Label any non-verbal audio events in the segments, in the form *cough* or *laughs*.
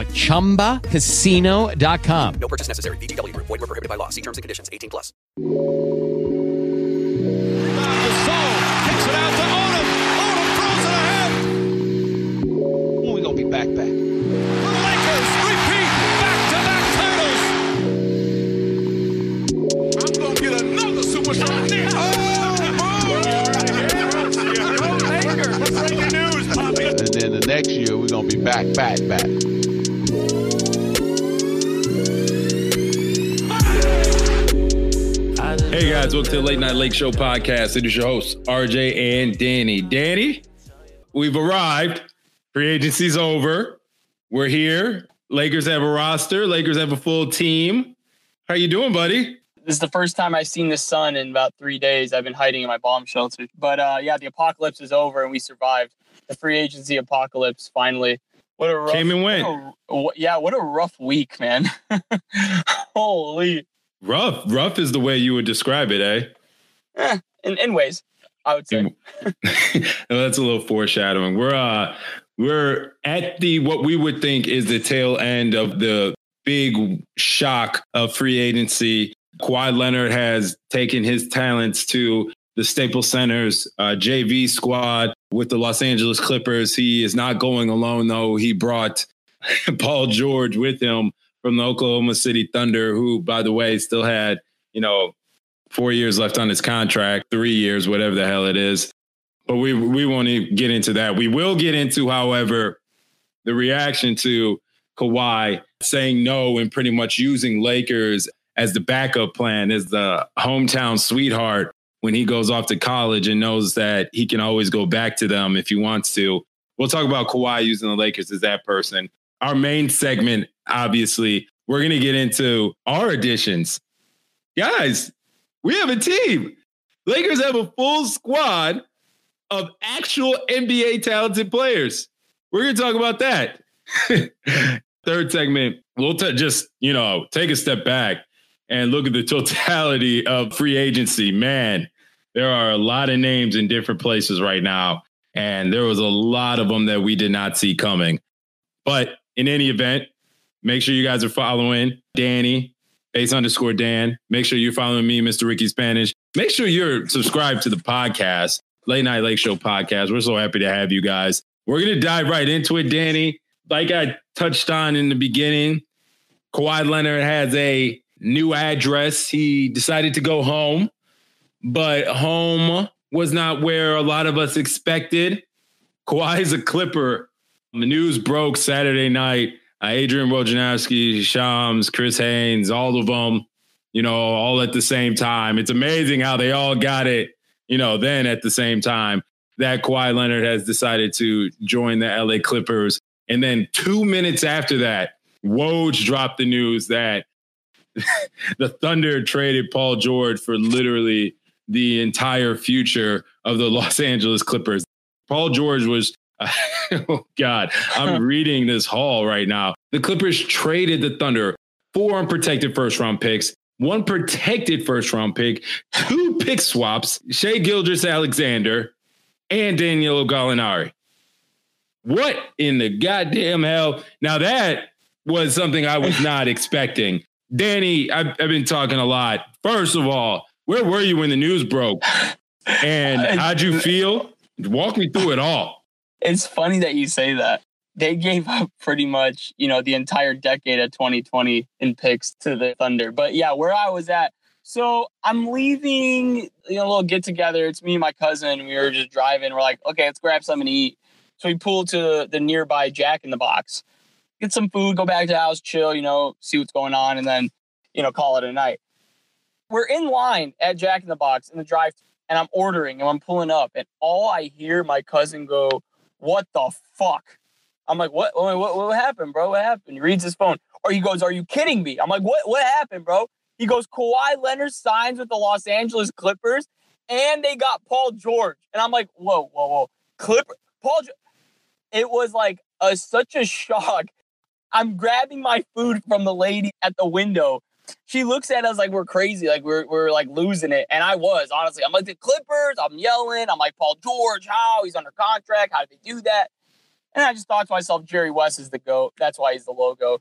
at ChumbaCasino.com. No purchase necessary. VGW Group. Void were prohibited by law. See terms and conditions. 18 plus. kicks it out to Odom. Odom throws it ahead. When we gonna be back back? The Lakers repeat back-to-back titles. I'm gonna get another superstar. Breaking news, Poppy. And then the next year we're gonna be back, back, back. Hey guys, welcome to the Late Night Lake Show podcast. It is your host, RJ and Danny. Danny, we've arrived. Free agency's over. We're here. Lakers have a roster. Lakers have a full team. How you doing, buddy? This is the first time I've seen the sun in about three days. I've been hiding in my bomb shelter. But uh, yeah, the apocalypse is over and we survived. The free agency apocalypse finally. What a rough, Came and went. what a- yeah, what a rough week, man. *laughs* Holy. Rough. Rough is the way you would describe it, eh? Eh, in, in ways, I would say. *laughs* *laughs* That's a little foreshadowing. We're uh we're at the what we would think is the tail end of the big shock of free agency. Kawhi Leonard has taken his talents to the Staples Center's uh, JV squad with the Los Angeles Clippers. He is not going alone though. He brought *laughs* Paul George with him from the Oklahoma City Thunder, who, by the way, still had you know four years left on his contract, three years, whatever the hell it is. But we we won't get into that. We will get into, however, the reaction to Kawhi saying no and pretty much using Lakers as the backup plan, as the hometown sweetheart when he goes off to college and knows that he can always go back to them if he wants to. We'll talk about Kawhi using the Lakers as that person. Our main segment, obviously, we're going to get into our additions. Guys, we have a team. Lakers have a full squad of actual NBA talented players. We're going to talk about that. *laughs* Third segment, we'll t- just, you know, take a step back and look at the totality of free agency. Man, there are a lot of names in different places right now. And there was a lot of them that we did not see coming. But in any event, make sure you guys are following Danny, base underscore Dan. Make sure you're following me, Mr. Ricky Spanish. Make sure you're subscribed to the podcast, Late Night Lake Show podcast. We're so happy to have you guys. We're going to dive right into it, Danny. Like I touched on in the beginning, Kawhi Leonard has a new address. He decided to go home, but home was not where a lot of us expected. Kawhi is a Clipper. The news broke Saturday night. Uh, Adrian Wojnarowski, Shams, Chris Haynes, all of them, you know, all at the same time. It's amazing how they all got it, you know, then at the same time that Kawhi Leonard has decided to join the LA Clippers. And then two minutes after that, Woj dropped the news that *laughs* the Thunder traded Paul George for literally the entire future of the Los Angeles Clippers. Paul George was, oh *laughs* God, I'm *laughs* reading this haul right now. The Clippers traded the Thunder four unprotected first round picks, one protected first round pick, two pick swaps, Shai Gilgeous-Alexander, and Danilo Gallinari. What in the goddamn hell? Now that was something I was not *laughs* expecting. Danny, I've, I've been talking a lot. First of all, where were you when the news broke? And how'd you feel? Walk me through it all. It's funny that you say that they gave up pretty much, you know, the entire decade of 2020 in picks to the Thunder. But yeah, where I was at, so I'm leaving, you know, a little get together. It's me and my cousin. We were just driving. We're like, okay, let's grab something to eat. So we pull to the nearby Jack in the Box, get some food, go back to the house, chill, you know, see what's going on, and then, you know, call it a night. We're in line at Jack in the Box in the drive, and I'm ordering and I'm pulling up, and all I hear my cousin go, "What the fuck?" I'm like, "What? What? What, happened, bro? What happened?" He reads his phone, or he goes, "Are you kidding me?" I'm like, "What? What happened, bro?" He goes, "Kawhi Leonard signs with the Los Angeles Clippers, and they got Paul George." And I'm like, "Whoa, whoa, whoa, Clipper, Paul." It was like a such a shock. I'm grabbing my food from the lady at the window she looks at us like we're crazy, like we're we're like losing it. And I was honestly, I'm like the Clippers. I'm yelling. I'm like Paul George. How he's under contract? How did they do that? And I just thought to myself, Jerry West is the goat. That's why he's the logo.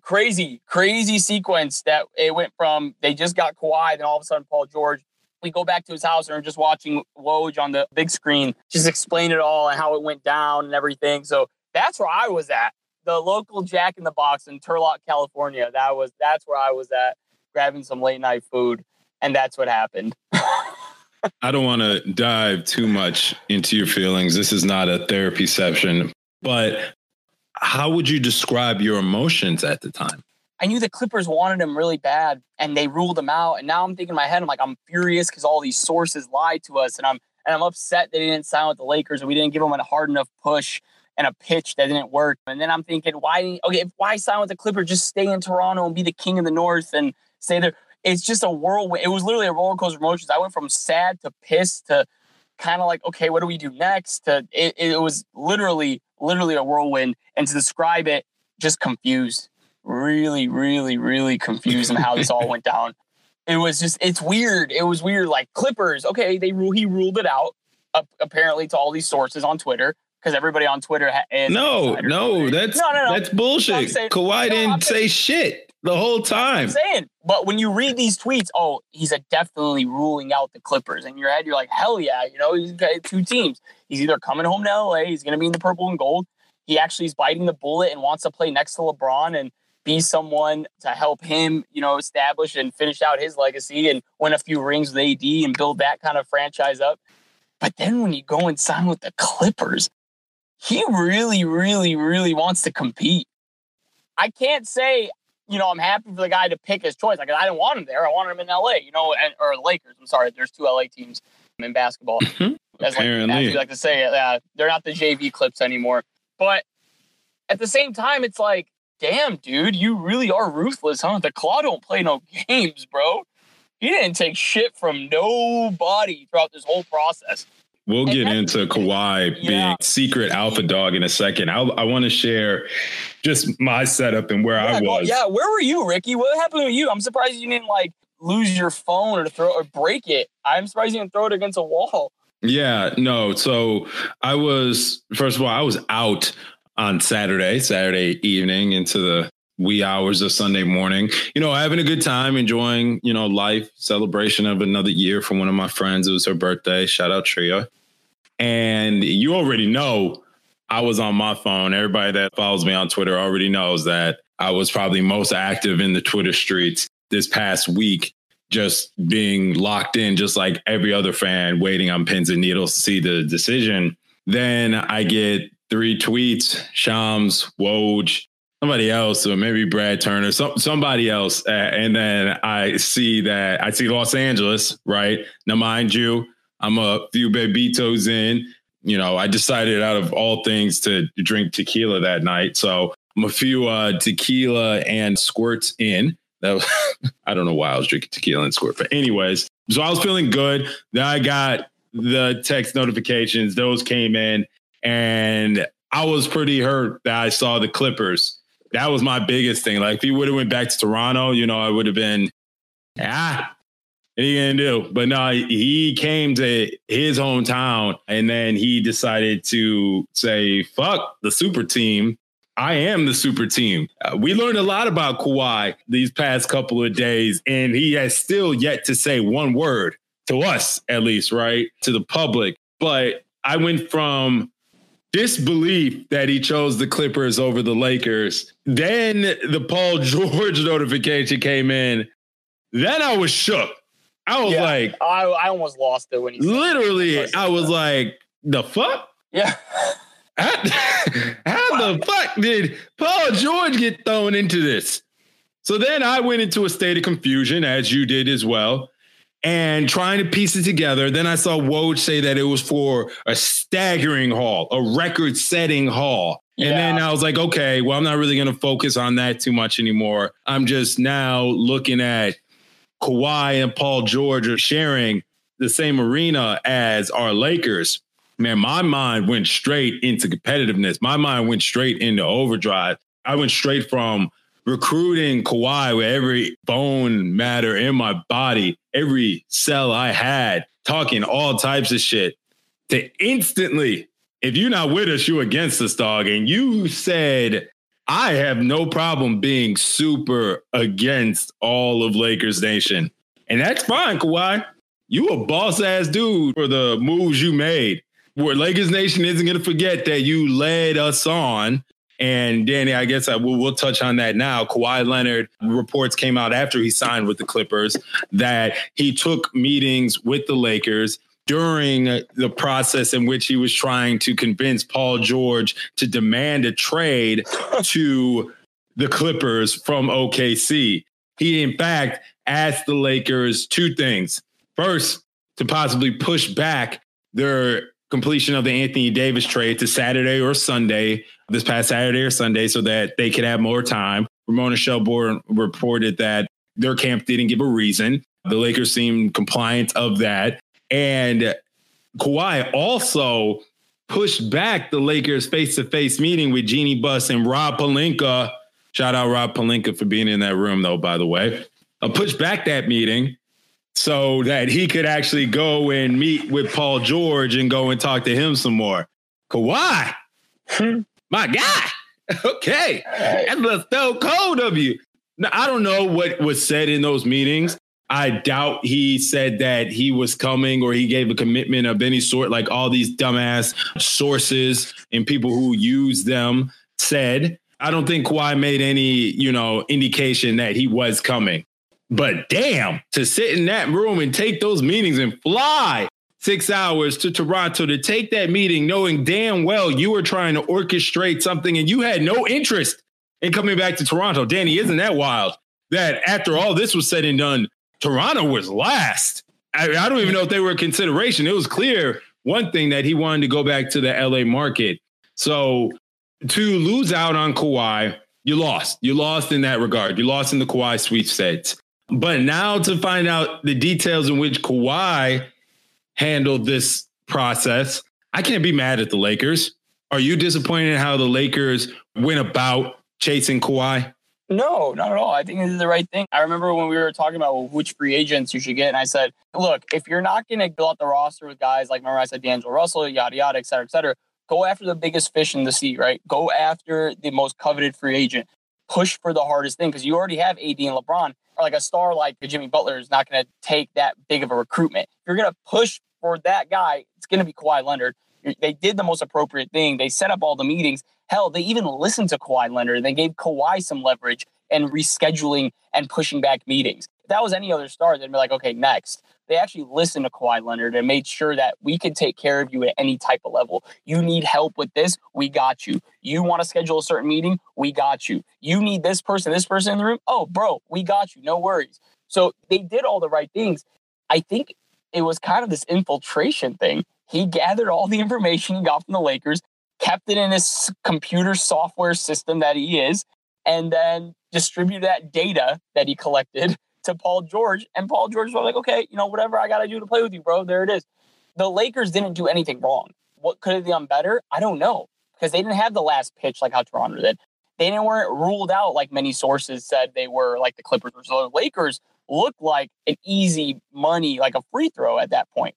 Crazy, crazy sequence that it went from they just got Kawhi, then all of a sudden Paul George. We go back to his house and we're just watching Woj on the big screen, just explain it all and how it went down and everything. So that's where I was at the local Jack in the Box in Turlock, California. That was that's where I was at, grabbing some late night food, and that's what happened. *laughs* I don't want to dive too much into your feelings. This is not a therapy session, but how would you describe your emotions at the time? I knew the Clippers wanted him really bad and they ruled him out. And now I'm thinking in my head, I'm like, I'm furious because all these sources lied to us. And I'm and I'm upset they didn't sign with the Lakers and we didn't give him a hard enough push and a pitch that didn't work. And then I'm thinking, why? Okay, why sign with the Clippers? Just stay in Toronto and be the king of the North and stay there. It's just a whirlwind. It was literally a roller coaster of emotions. I went from sad to pissed to kind of like, okay, what do we do next? To it, it was literally, literally a whirlwind. And to describe it, just confused, really, really, really confused on how this all went down. It was just, it's weird. It was weird. Like Clippers, okay, they rule. He ruled it out. Apparently, to all these sources on Twitter because everybody on Twitter ha- no, no, that's no, no, no. that's bullshit. Saying, Kawhi no, didn't say shit the whole time. I'm saying, but when you read these tweets, oh, he's definitely ruling out the Clippers. In your head, you're like, hell yeah, you know, he's got two teams. He's either coming home to LA, he's going to be in the purple and gold. He actually is biting the bullet and wants to play next to LeBron and be someone to help him, you know, establish and finish out his legacy and win a few rings with AD and build that kind of franchise up. But then when you go and sign with the Clippers, he really, really, really wants to compete. I can't say, you know, I'm happy for the guy to pick his choice. Like I didn't want him there. I wanted him in LA, you know, and or Lakers. I'm sorry, there's two LA teams in basketball. Mm-hmm. *laughs* As Apparently. like, as like to say, uh, they're not the JV clips anymore. But at the same time, it's like, damn, dude, you really are ruthless, huh? The Claw don't play no *laughs* games, bro. He didn't take shit from nobody throughout this whole process. We'll get into Kawhi yeah. being secret alpha dog in a second. I, I want to share just my setup and where yeah, I was. Yeah, where were you, Ricky? What happened with you? I'm surprised you didn't like lose your phone or throw or break it. I'm surprised you didn't throw it against a wall. Yeah, no. So I was first of all, I was out on Saturday, Saturday evening into the wee hours of Sunday morning. You know, having a good time, enjoying, you know, life, celebration of another year for one of my friends. It was her birthday. Shout out Tria. And you already know I was on my phone. Everybody that follows me on Twitter already knows that I was probably most active in the Twitter streets this past week, just being locked in, just like every other fan, waiting on pins and needles to see the decision. Then I get three tweets, Shams, Woj, somebody else, or maybe Brad Turner, some, somebody else. Uh, and then I see that I see Los Angeles, right? Now, mind you, I'm a few bebitos in. You know, I decided out of all things to drink tequila that night. So I'm a few uh, tequila and squirts in. That was, *laughs* I don't know why I was drinking tequila and squirt, but anyways, so I was feeling good. Then I got the text notifications; those came in, and I was pretty hurt that I saw the Clippers that was my biggest thing. Like if he would have went back to Toronto, you know, I would have been, ah, what are you gonna do? But no, he came to his hometown and then he decided to say, fuck the super team. I am the super team. Uh, we learned a lot about Kawhi these past couple of days, and he has still yet to say one word to us, at least, right? To the public. But I went from disbelief that he chose the Clippers over the Lakers. Then the Paul *laughs* George notification came in. Then I was shook. I was Yeah. like, I, I almost lost it when you said literally, I was like, the fuck? Yeah. How, *laughs* how the fuck did Paul George get thrown into this? So then I went into a state of confusion, as you did as well, and trying to piece it together. Then I saw Woj say that it was for a staggering haul, a record setting haul. And then I was like, okay, well, I'm not really going to focus on that too much anymore. I'm just now looking at Kawhi and Paul George are sharing the same arena as our Lakers. Man, my mind went straight into competitiveness. My mind went straight into overdrive. I went straight from recruiting Kawhi with every bone matter in my body, every cell I had, talking all types of shit, to instantly, if you're not with us, you're against us, dog. And you said, I have no problem being super against all of Lakers Nation. And that's fine, Kawhi. You a boss ass dude for the moves you made. Where Lakers Nation isn't going to forget that you led us on. And Danny, I guess I will we'll touch on that now. Kawhi Leonard reports came out after he signed with the Clippers that he took meetings with the Lakers during the process in which he was trying to convince Paul George to demand a trade to the Clippers from OKC. He, in fact, asked the Lakers two things. First, to possibly push back their completion of the Anthony Davis trade to Saturday or Sunday, this past Saturday or Sunday, so that they could have more time. Ramona Shelburne reported that their camp didn't give a reason. The Lakers seemed compliant of that. And Kawhi also pushed back the Lakers face to face meeting with Jeanie Buss and Rob Pelinka. Shout out Rob Pelinka for being in that room, though, by the way. Uh, pushed back that meeting so that he could actually go and meet with Paul George and go and talk to him some more. Kawhi, *laughs* my guy. *laughs* Okay. That's a so cold of you. Now, I don't know what was said in those meetings. I doubt he said that he was coming or he gave a commitment of any sort, like all these dumbass sources and people who use them said. I don't think Kawhi made any, you know, indication that he was coming. But damn, to sit in that room and take those meetings and fly six hours to Toronto to take that meeting, knowing damn well you were trying to orchestrate something and you had no interest in coming back to Toronto. Danny, isn't that wild? That after all this was said and done, Toronto was last. I, I don't even know if they were a consideration. It was clear one thing that he wanted to go back to the LA market. So to lose out on Kawhi, you lost. You lost in that regard. You lost in the Kawhi sweepstakes. But now to find out the details in which Kawhi handled this process, I can't be mad at the Lakers. Are you disappointed in how the Lakers went about chasing Kawhi? No, not at all. I think this is the right thing. I remember when we were talking about which free agents you should get, and I said, look, if you're not going to build out the roster with guys like, remember I said D'Angelo Russell, yada, yada, et cetera, et cetera, go after the biggest fish in the sea, right? Go after the most coveted free agent. Push for the hardest thing because you already have AD and LeBron. Like a star like Jimmy Butler is not going to take that big of a recruitment. If you're going to push for that guy, it's going to be Kawhi Leonard. They did the most appropriate thing. They set up all the meetings. Hell, they even listened to Kawhi Leonard. They gave Kawhi some leverage and rescheduling and pushing back meetings. If that was any other star, they'd be like, okay, next. They actually listened to Kawhi Leonard and made sure that we could take care of you at any type of level. You need help with this, we got you. You want to schedule a certain meeting, we got you. You need this person, this person in the room, oh, bro, we got you, no worries. So they did all the right things. I think it was kind of this infiltration thing. He gathered all the information he got from the Lakers, kept it in his computer software system that he is, and then distributed that data that he collected to Paul George. And Paul George was like, okay, you know, whatever I got to do to play with you, bro, there it is. The Lakers didn't do anything wrong. What could have done better? I don't know because they didn't have the last pitch like how Toronto did. They didn't weren't ruled out like many sources said they were like the Clippers were. So the Lakers looked like an easy money, like a free throw at that point.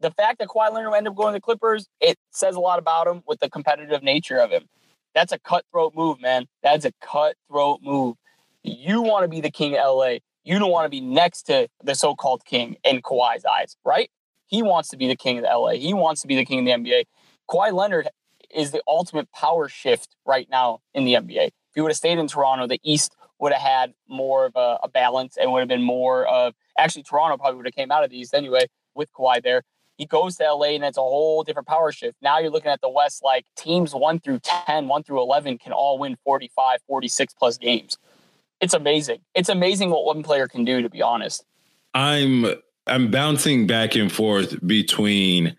The fact that Kawhi Leonard ended up going to the Clippers, it says a lot about him with the competitive nature of him. That's a cutthroat move, man. That's a cutthroat move. You want to be the king of LA. You don't want to be next to the so-called king in Kawhi's eyes, right? He wants to be the king of the LA. He wants to be the king of the NBA. Kawhi Leonard is the ultimate power shift right now in the NBA. If he would have stayed in Toronto, the East would have had more of a, a balance and would have been more of actually Toronto probably would have came out of the East anyway with Kawhi there. He goes to LA and it's a whole different power shift. Now you're looking at the West like teams 1 through 10, 1 through 11 can all win 45, 46 plus games. It's amazing. It's amazing what one player can do to be honest. I'm I'm bouncing back and forth between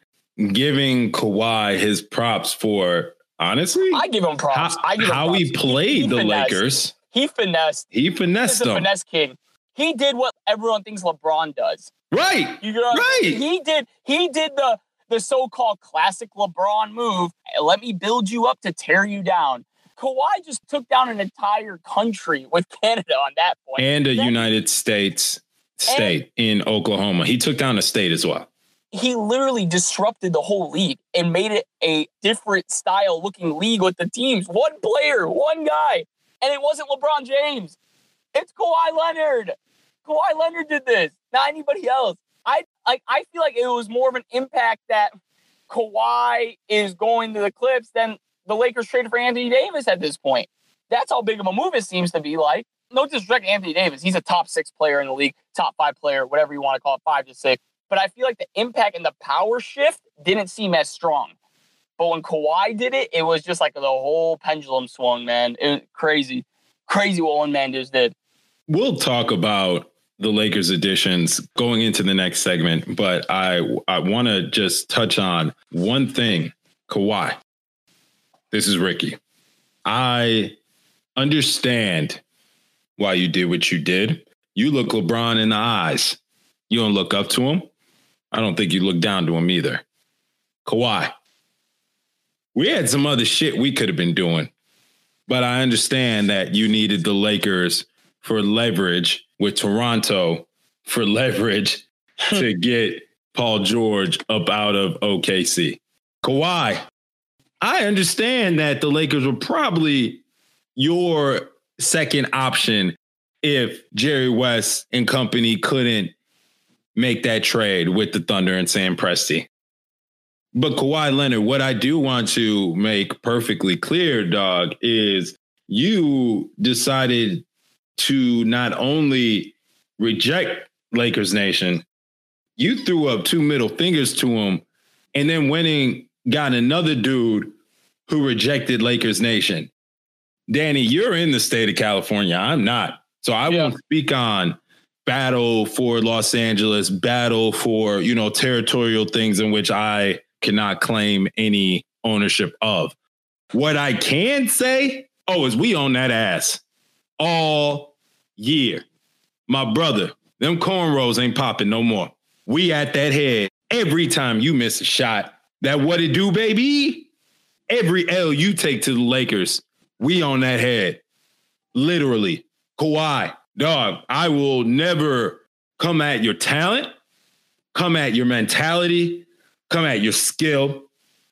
giving Kawhi his props for honestly. I give him props. How, I give him how props. he played he the finessed. Lakers. He finessed. He finessed them. finesse king. He did what everyone thinks LeBron does. Right. You know Right. He did he did the the so-called classic LeBron move. Let me build you up to tear you down. Kawhi just took down an entire country with *laughs* Canada on that point. And a United States state in Oklahoma. He took down a state as well. He literally disrupted the whole league and made it a different style looking league with the teams. One player, one guy. And it wasn't LeBron James. It's Kawhi Leonard. Kawhi Leonard did this, not anybody else. I like I feel like it was more of an impact that Kawhi is going to the Clips than the Lakers traded for Anthony Davis at this point. That's how big of a move it seems to be like. No disrespect to Anthony Davis. He's a top six player in the league, top five player, whatever you want to call it, five to six. But I feel like the impact and the power shift didn't seem as strong. But when Kawhi did it, it was just like the whole pendulum swung, man. It was crazy. Crazy what one man just did. We'll talk about the Lakers additions going into the next segment, but I I want to just touch on one thing. Kawhi. This is Ricky. I understand why you did what you did. You look LeBron in the eyes. You don't look up to him. I don't think you look down to him either. Kawhi. We had some other shit we could have been doing, but I understand that you needed the Lakers for leverage with Toronto for leverage hmm. to get Paul George up out of OKC. Kawhi, I understand that the Lakers were probably your second option if Jerry West and company couldn't make that trade with the Thunder and Sam Presti. But Kawhi Leonard, what I do want to make perfectly clear, dog, is you decided to not only reject Lakers Nation, you threw up two middle fingers to him and then and got another dude who rejected Lakers Nation. Danny, you're in the state of California. I'm not. So I Yeah. won't speak on battle for Los Angeles, battle for, you know, territorial things in which I cannot claim any ownership of. What I can say, oh, is we own that ass all year. My brother, them cornrows ain't popping no more. We at that head every time you miss a shot. That what it do, baby? Every L you take to the Lakers, we on that head. Literally. Kawhi, dog, I will never come at your talent, come at your mentality, come at your skill.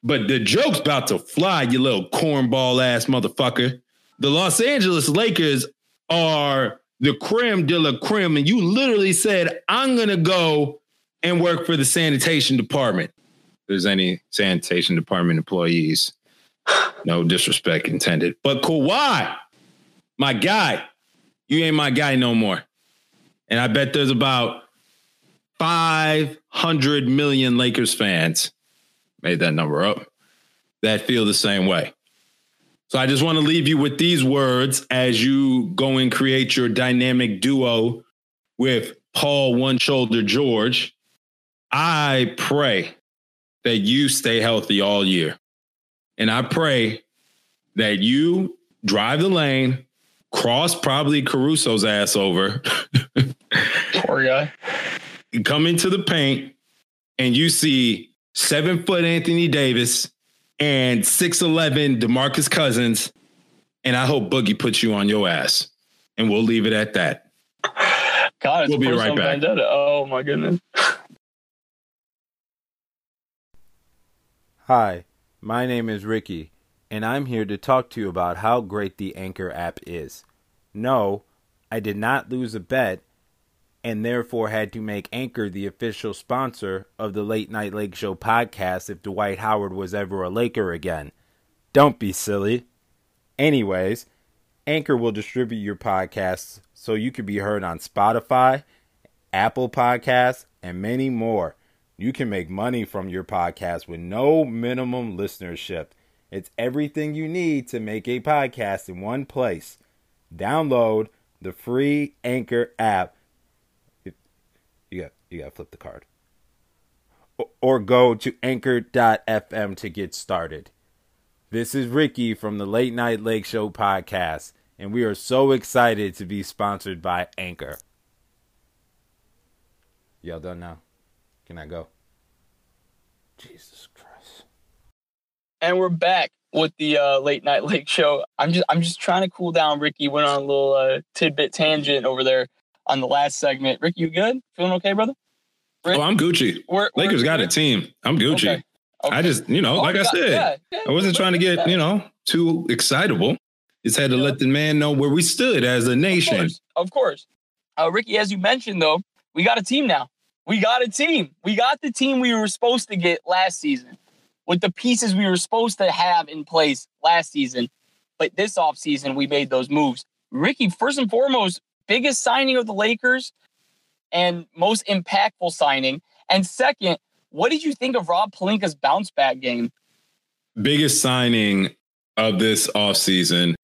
But the joke's about to fly, you little cornball ass motherfucker. The Los Angeles Lakers are the creme de la creme. And you literally said, I'm going to go and work for the sanitation department. There's any sanitation department employees, no disrespect intended. But Kawhi, my guy, you ain't my guy no more. And I bet there's about 500 million Lakers fans, made that number up, that feel the same way. So I just want to leave you with these words as you go and create your dynamic duo with Paul One Shoulder George. I pray that you stay healthy all year. And I pray that you drive the lane, cross probably Caruso's ass over, *laughs* Poor guy. come into the paint, and you see seven foot Anthony Davis and 6'11 Demarcus Cousins. And I hope Boogie puts you on your ass. And we'll leave it at that. God, it's We'll be right back. vendetta. Oh my goodness. *laughs* Hi, my name is Ricky, and I'm here to talk to you about how great the Anchor app is. No, I did not lose a bet, and therefore had to make Anchor the official sponsor of the Late Night Lake Show podcast if Dwight Howard was ever a Laker again. Don't be silly. Anyways, Anchor will distribute your podcasts so you can be heard on Spotify, Apple Podcasts, and many more. You can make money from your podcast with no minimum listenership. It's everything you need to make a podcast in one place. Download the free Anchor app. You got you got to flip the card. Or go to anchor.fm to get started. This is Ricky from the Late Night Lake Show podcast, and we are so excited to be sponsored by Anchor. Y'all done now? Can I go? Jesus Christ. And we're back with the uh, late night lake show. I'm just I'm just trying to cool down. Ricky went on a little uh, tidbit tangent over there on the last segment. Ricky, you good? Feeling okay, brother? Oh, I'm Gucci. We're, Lakers we're- got a team. I'm Gucci. Okay. Okay. I just, you know, Oh, like I said, yeah, yeah, I wasn't trying to get, you know, too excitable. Just had to let the man know where we stood as a Of nation. course, of course. Uh, Ricky, as you mentioned, though, we got a team now. We got a team. We got the team we were supposed to get last season with the pieces we were supposed to have in place last season. But this offseason, we made those moves. Ricky, first and foremost, biggest signing of the Lakers and most impactful signing. And second, what did you think of Rob Pelinka's bounce back game? Biggest signing of this offseason.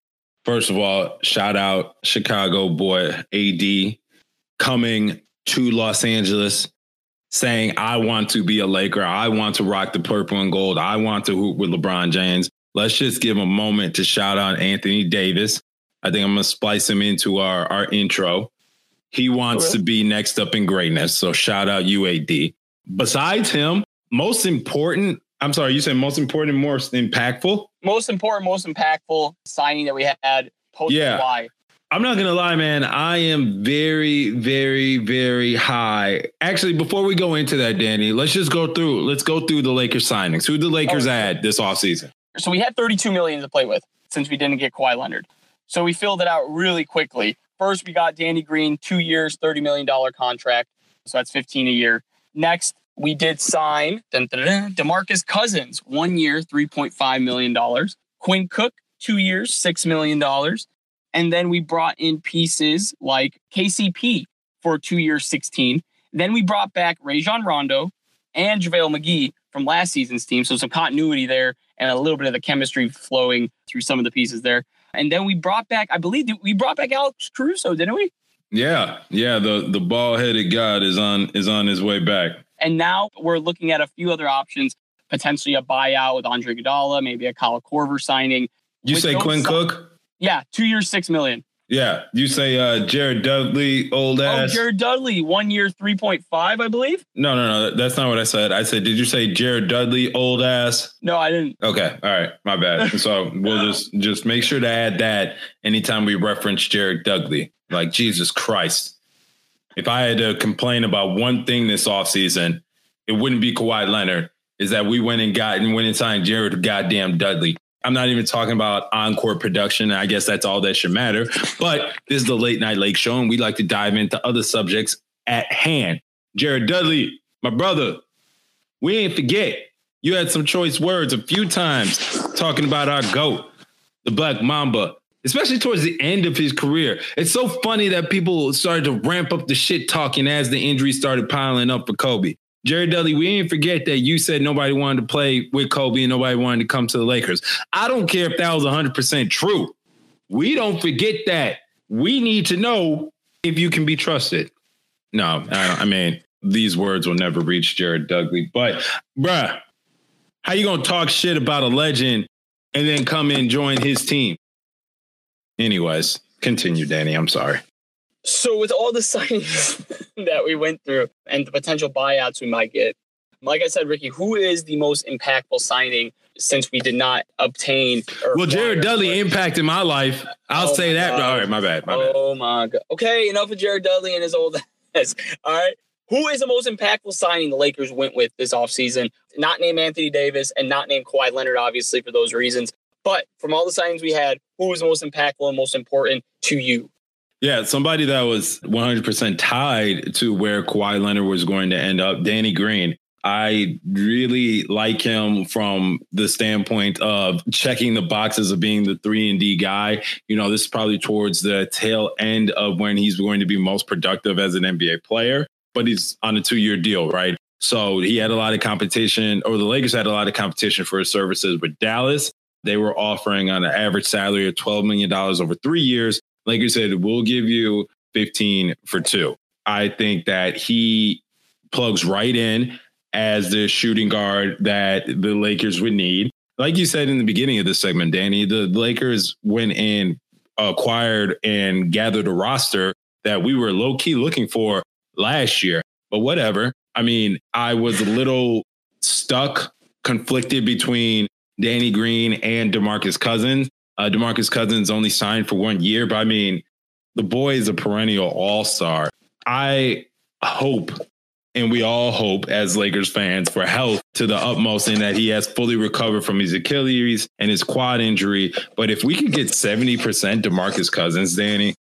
First of all, shout out Chicago boy AD coming to Los Angeles saying, I want to be a Laker. I want to rock the purple and gold. I want to hoop with LeBron James. Let's just give a moment to shout out Anthony Davis. I think I'm going to splice him into our, our intro. He wants to be next up in greatness. So shout out UAD. Besides him, most important, I'm sorry, you said most important, most impactful. Most important, most impactful signing that we had post Yeah. Kawhi. I'm not gonna lie, man. I am very, very, very high. Actually, before we go into that, Danny, let's just go through. Let's go through the Lakers signings. Who the Lakers Oh, add this offseason? So we had 32 million to play with since we didn't get Kawhi Leonard. So we filled it out really quickly. First, we got Danny Green, two years, $30 million contract. So that's 15 a year. Next, we did sign dun, dun, dun, DeMarcus Cousins, one year, $3.5 million. Quinn Cook, two years, $6 million. And then we brought in pieces like KCP for two years, 16. Then we brought back Rajon Rondo and JaVale McGee from last season's team. So some continuity there and a little bit of the chemistry flowing through some of the pieces there. And then we brought back, I believe we brought back Alex Caruso, didn't we? Yeah, yeah. The the ball headed god is on is on his way back. And now we're looking at a few other options, potentially a buyout with Andre Iguodala, maybe a Kyle Korver signing. You With say Quinn si- Cook? Yeah, two years, six million. Yeah. You say uh Jared Dudley, old ass. Oh, ass. Jared Dudley, one year, 3.5, I believe. no, no, no. That's not what I said. I said, did you say Jared Dudley, old ass? No, I didn't. Okay. All right. My bad. *laughs* So we'll just just make sure to add that anytime we reference Jared Dudley. Like Jesus Christ. If I had to complain about one thing this offseason, it wouldn't be Kawhi Leonard. Is that we went and got and went and signed Jared goddamn Dudley. I'm not even talking about encore production. I guess that's all that should matter. But this is the late night lake show, and we like to dive into other subjects at hand. Jared Dudley, my brother, we ain't forget. You had some choice words a few times talking about our GOAT, the Black Mamba, especially towards the end of his career. It's so funny that people started to ramp up the shit talking as the injuries started piling up for Kobe. Jared Dudley, we didn't forget that you said nobody wanted to play with Kobe and nobody wanted to come to the Lakers. I don't care if that was 100% true. We don't forget that. We need to know if you can be trusted. No, I, I mean, these words will never reach Jared Dudley. But, bruh, how you gonna talk shit about a legend and then come and join his team? Anyways, continue, Danny. I'm sorry. So with all the *laughs* signings that we went through and the potential buyouts we might get, like I said, Ricky, who is the most impactful signing since we did not obtain? or Well, Jared Dudley impacted my life. I'll Oh say that. God. All right, my bad. My bad. Oh my god. Okay, enough of Jared Dudley and his old *laughs* ass. All right. Who is the most impactful signing the Lakers went with this offseason? Not named Anthony Davis and not named Kawhi Leonard, obviously, for those reasons. But from all the signings we had, who was the most impactful and most important to you? Yeah, somebody that was 100% tied to where Kawhi Leonard was going to end up, Danny Green. I really like him from the standpoint of checking the boxes of being the three and D guy. You know, this is probably towards the tail end of when he's going to be most productive as an NBA player, but he's on a two year deal, right? So he had a lot of competition, or the Lakers had a lot of competition for his services with Dallas. They were offering on an average salary of $12 million over three years. Lakers said, we'll give you 15 for two. I think that he plugs right in as the shooting guard that the Lakers would need. Like you said in the beginning of this segment, Danny, the Lakers went and acquired and gathered a roster that we were low key looking for last year. But whatever. I mean, I was a little stuck, conflicted between Danny Green and DeMarcus Cousins. Uh, DeMarcus Cousins only signed for one year, but I mean, the boy is a perennial all star. I hope and we all hope as Lakers fans for health to the utmost and that he has fully recovered from his Achilles and his quad injury. But if we could get 70% DeMarcus Cousins, Danny,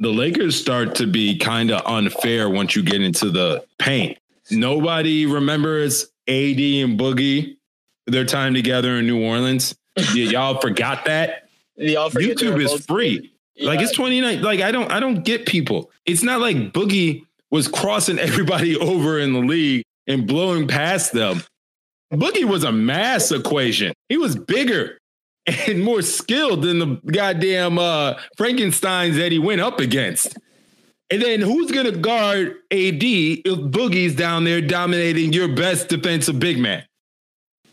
the Lakers start to be kind of unfair once you get into the paint. Nobody remembers AD and Boogie, their time together in New Orleans. Y'all forgot that? Y'all YouTube is free. Yeah. Like it's 29. Like I don't I don't get people. It's not like Boogie was crossing *laughs* everybody over in the league and blowing past them. Boogie was a mass equation. He was bigger and more skilled than the goddamn uh, Frankensteins that he went up against. And then who's going to guard AD if Boogie's down there dominating your best defensive big man?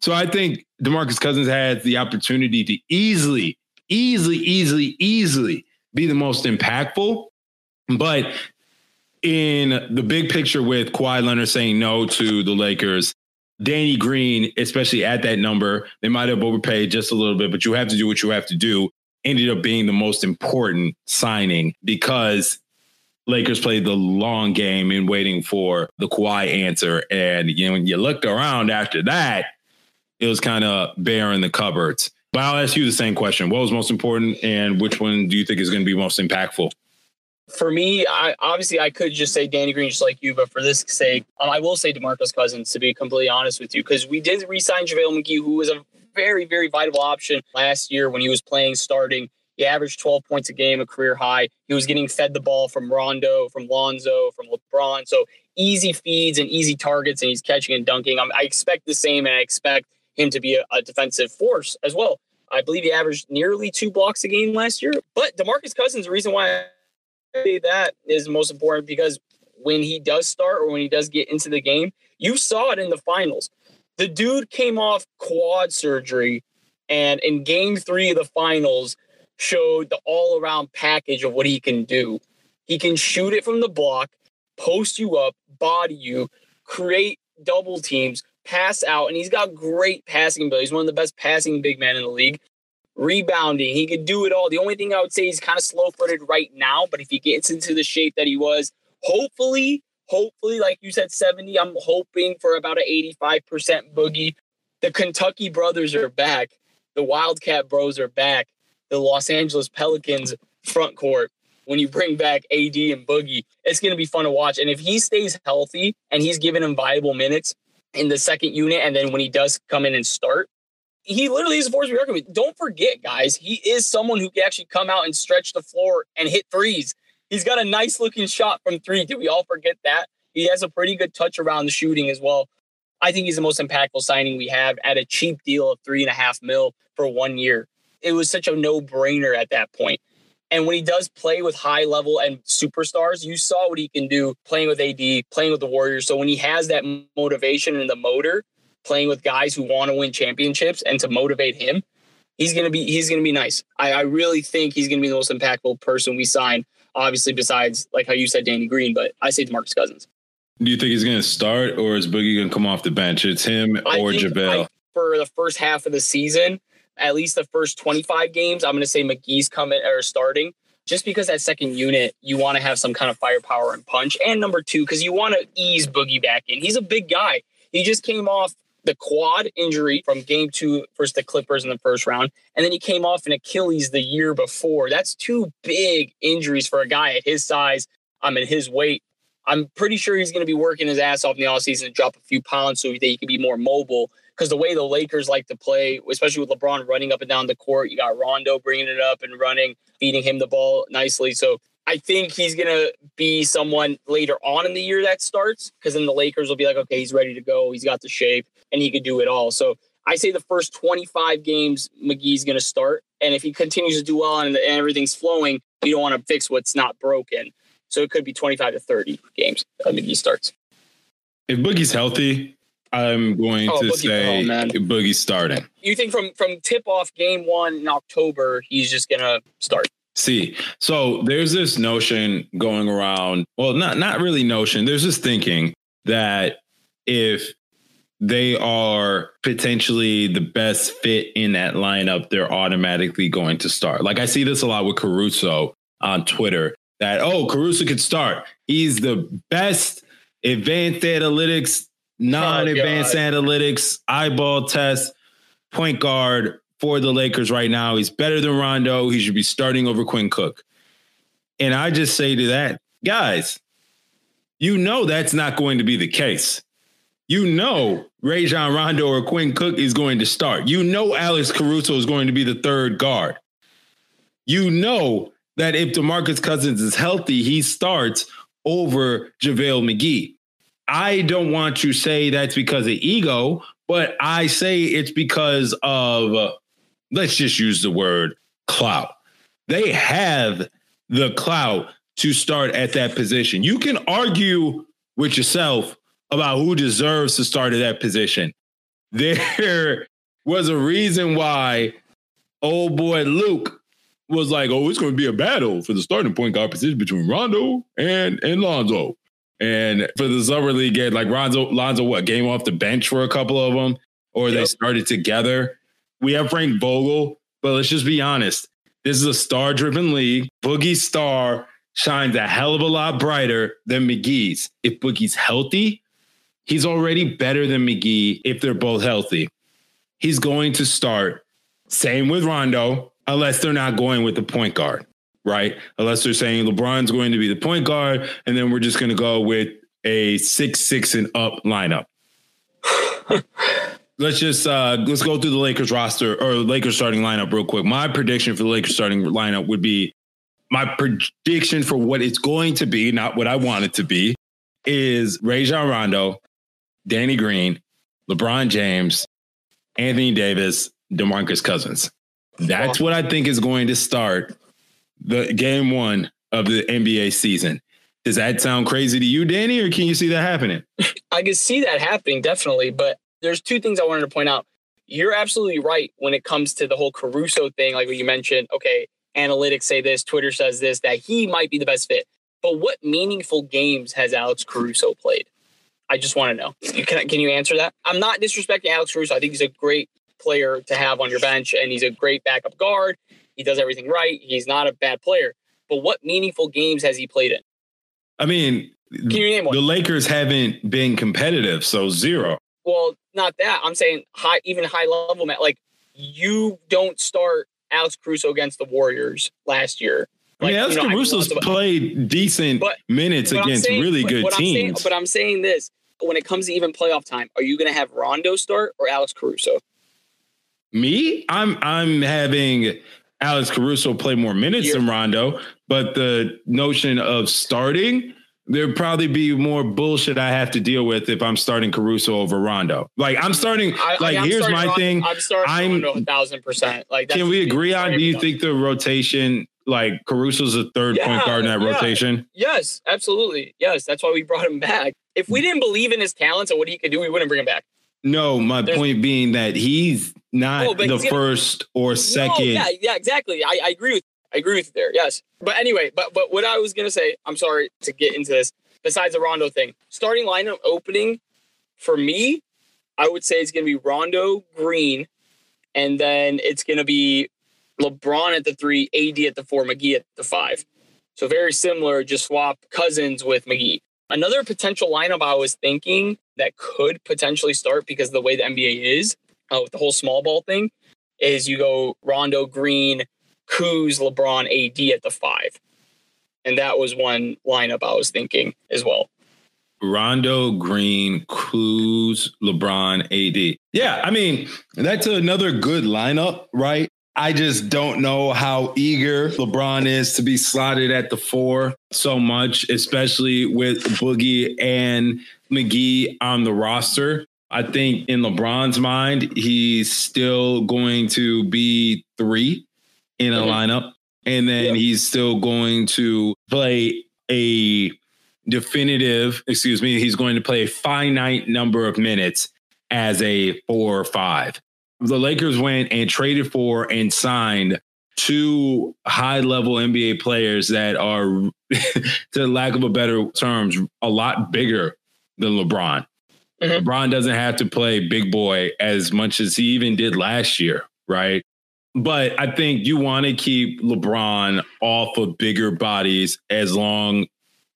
So I think DeMarcus Cousins has the opportunity to easily, easily, easily, easily be the most impactful. But in the big picture with Kawhi Leonard saying no to the Lakers, Danny Green, especially at that number, they might have overpaid just a little bit, but you have to do what you have to do. Ended up being the most important signing because Lakers played the long game in waiting for the Kawhi answer. And you know, when you looked around after that, it was kind of bare in the cupboards. But I'll ask you the same question. What was most important and which one do you think is going to be most impactful? for me, I obviously I could just say Danny Green just like you, but for this sake, um, I will say Demarcus Cousins to be completely honest with you, because we did re-sign JaVale McGee, who was a very, very vital option last year when he was playing starting. He averaged 12 points a game, a career high. He was getting fed the ball from Rondo, from Lonzo, from LeBron. So easy feeds and easy targets, and he's catching and dunking. I expect the same, and I expect him to be a, a defensive force as well. I believe he averaged nearly two blocks a game last year. But Demarcus Cousins, the reason why I say that is most important because when he does start or when he does get into the game, you saw it in the finals. The dude came off quad surgery and in game three of the finals showed the all around package of what he can do. He can shoot it from the block, post you up, body you, create double teams, pass out, and he's got great passing ability. He's one of the best passing big men in the league rebounding. He could do it all. The only thing I would say he's kind of slow footed right now, but if he gets into the shape that he was, hopefully, hopefully, like you said, 70, I'm hoping for about an 85% boogie. The Kentucky brothers are back. The Wildcat bros are back. The Los Angeles Pelicans front court. When you bring back AD and Boogie, it's going to be fun to watch. And if he stays healthy and he's given him viable minutes in the second unit, and then when he does come in and start, he literally is a force to be reckoned with. Don't forget, guys, he is someone who can actually come out and stretch the floor and hit threes. He's got a nice looking shot from three. Did we all forget that? He has a pretty good touch around the shooting as well. I think he's the most impactful signing we have at a cheap deal of three and a half mil for one year. It was such a no brainer at that point. And when he does play with high level and superstars, you saw what he can do playing with AD, playing with the Warriors. So when he has that motivation and the motor, playing with guys who want to win championships and to motivate him, he's gonna be he's gonna be nice. I, I really think he's gonna be the most impactful person we sign. Obviously, besides like how you said Danny Green, but I say DeMarcus Cousins. Do you think he's gonna start or is Boogie gonna come off the bench? It's him I or JaVale. for the first half of the season, at least the first 25 games, I'm gonna say McGee's coming or starting. Just because that second unit, you want to have some kind of firepower and punch. And number two, because you want to ease Boogie back in. He's a big guy. He just came off the quad injury from game two versus the Clippers in the first round. And then he came off an Achilles the year before. That's two big injuries for a guy at his size, I um, and his weight. I'm pretty sure he's going to be working his ass off in the offseason to drop a few pounds so that he can be more mobile. Because the way the Lakers like to play, especially with LeBron running up and down the court, you got Rondo bringing it up and running, feeding him the ball nicely. So I think he's going to be someone later on in the year that starts because then the Lakers will be like, okay, he's ready to go. He's got the shape and he could do it all. So I say the first 25 games, McGee's going to start. And if he continues to do well and, and everything's flowing, you don't want to fix what's not broken. So it could be 25 to 30 games McGee starts. If Boogie's healthy, I'm going Oh, to Boogie- say oh, man. Boogie's starting. You think from from tip off game one in October, he's just going to start? See, so there's this notion going around. Well, not not really notion. There's this thinking that if they are potentially the best fit in that lineup, they're automatically going to start. Like I see this a lot with Caruso on Twitter. That oh, Caruso could start. He's the best advanced analytics, non-advanced oh, God. analytics, eyeball test point guard for the Lakers right now. He's better than Rondo. He should be starting over Quinn Cook. And I just say to that, guys, you know that's not going to be the case. You know Rajon Rondo or Quinn Cook is going to start. You know Alex Caruso is going to be the third guard. You know that if DeMarcus Cousins is healthy, he starts over JaVale McGee. I don't want to say that's because of ego, but I say it's because of, uh, let's just use the word clout. They have the clout to start at that position. You can argue with yourself about who deserves to start at that position. *laughs* There was a reason why old boy Luke was like, oh, it's going to be a battle for the starting point guard position between Rondo and, and Lonzo. And for the summer league game, like Lonzo, Lonzo, what came off the bench for a couple of them, or they started together. We have Frank Vogel, but let's just be honest. This is a star-driven league. Boogie Star shines a hell of a lot brighter than McGee's. If Boogie's healthy, he's already better than McGee if they're both healthy. He's going to start. Same with Rondo, unless they're not going with the point guard right? Unless they're saying LeBron's going to be the point guard, and then we're just going to go with a six six and up lineup. *laughs* let's just uh let's go through the Lakers roster or Lakers starting lineup real quick. My prediction for the Lakers starting lineup would be my prediction for what it's going to be, not what I want it to be, is Rajon Rondo, Danny Green, LeBron James, Anthony Davis, DeMarcus Cousins. That's what I think is going to start the game one of the NBA season. Does that sound crazy to you, Danny, or can you see that happening? I can see that happening definitely, but there's two things I wanted to point out. You're absolutely right when it comes to the whole Caruso thing, like you mentioned. Okay, analytics say this, Twitter says this, that he might be the best fit. But what meaningful games has Alex Caruso played? I just want to know. Can, can you answer that? I'm not disrespecting Alex Caruso. I think he's a great player to have on your bench, and he's a great backup guard. He does everything right. He's not a bad player. But what meaningful games has he played in? I mean, Can you name one? the Lakers haven't been competitive, so zero. Well, not that. I'm saying high, even high level, man. Like you don't start Alex Caruso against the Warriors last year. I mean, Like, Alex you know, Caruso's to- played decent But- minutes against saying- really but good what I'm saying- teams. but I'm saying this: when it comes to even playoff time, are you going to have Rondo start or Alex Caruso? Me, I'm I'm having Alex Caruso play more minutes You're- than Rondo, but the notion of starting, there'd probably be more bullshit I have to deal with if I'm starting Caruso over Rondo. Like I'm starting, I, like I'm here's starting my Rondo- thing. I'm starting I'm- Rondo a thousand percent. Like, Can we agree on? Do you everyone. think the rotation, like Caruso's a third point guard in that yeah. rotation? Yes, absolutely. Yes, that's why we brought him back. If we didn't believe in his talents and what he could do, we wouldn't bring him back. No, my There's- point being that he's not Oh, the he's gonna- first or second. No, yeah, yeah, exactly. I, I agree with I agree with you there. Yes, but anyway, but but what I was gonna say, I'm sorry to get into this. Besides the Rondo thing, starting lineup opening for me, I would say it's gonna be Rondo, Green, and then it's gonna be LeBron at the three, AD at the four, McGee at the five. So very similar, just swap Cousins with McGee. Another potential lineup I was thinking that could potentially start because of the way the NBA is uh, with the whole small ball thing is you go Rondo, Green, Kuz, LeBron, AD at the five. And that was one lineup I was thinking as well. Rondo, Green, Kuz, LeBron, AD. Yeah, I mean, that's another good lineup, right? I just don't know how eager LeBron is to be slotted at the four so much, especially with Boogie and McGee on the roster. I think in LeBron's mind, he's still going to be three in a mm-hmm. lineup. And then he's still going to play a definitive, excuse me, he's going to play a finite number of minutes as a four or five. The Lakers went and traded for and signed two high level NBA players that are, *laughs* to lack of a better terms, a lot bigger than LeBron. Mhm. LeBron doesn't have to play big boy as much as he even did last year, right? But I think you want to keep LeBron off of bigger bodies as long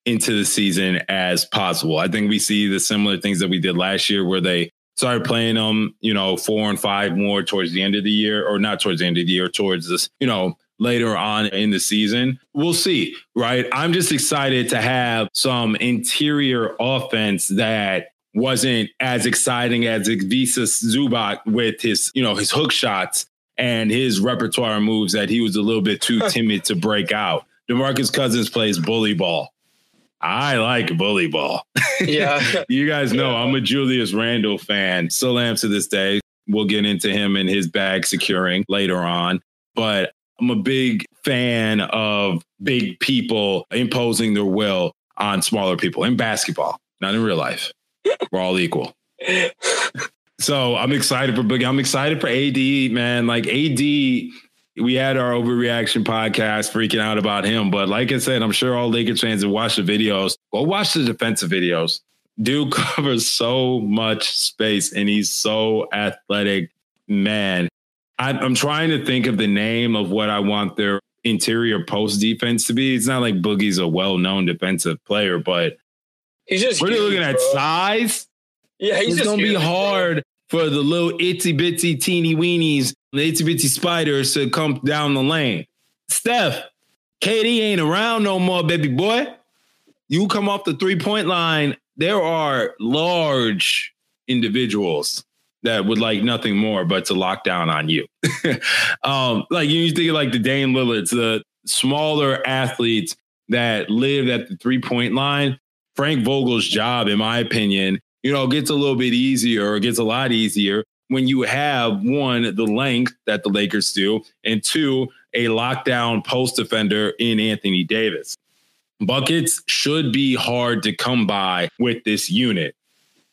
into the season as possible. I think we see the similar things that we did last year where they started playing them, you know, four and five more towards the end of the year, or not towards the end of the year, towards this, you know, later on in the season. We'll see, right? I'm just excited to have some interior offense that wasn't as exciting as Ivica Zubac with his, you know, his hook shots and his repertoire moves that he was a little bit too *laughs* timid to break out. DeMarcus Cousins plays bully ball. I like bully ball. *laughs* Yeah. you guys know I'm a Julius Randle fan. Still am to this day. We'll get into him and his bag securing later on. But I'm a big fan of big people imposing their will on smaller people in basketball, not in real life. *laughs* We're all equal. So I'm excited for Boogie. I'm excited for AD, man. Like AD, we had our overreaction podcast freaking out about him. But like I said, I'm sure all Lakers fans have watched the videos. Go watch the defensive videos. Dude *laughs* covers so much space and he's so athletic. Man, I, I'm trying to think of the name of what I want their interior post defense to be. It's not like Boogie's a well known defensive player, but He's just we're huge, looking at size Yeah, he's it's just gonna be huge, bro. hard for the little itsy bitsy teeny weenies, the itsy bitsy spiders to come down the lane. Steph, KD ain't around no more, baby boy. You come off the three point line, there are large individuals that would like nothing more but to lock down on you. *laughs* um, like you think of like the Dame Lillards, the smaller athletes that live at the three point line. Frank Vogel's job, in my opinion, you know, gets a little bit easier or gets a lot easier when you have one, the length that the Lakers do, and two, a lockdown post defender in Anthony Davis. Buckets should be hard to come by with this unit.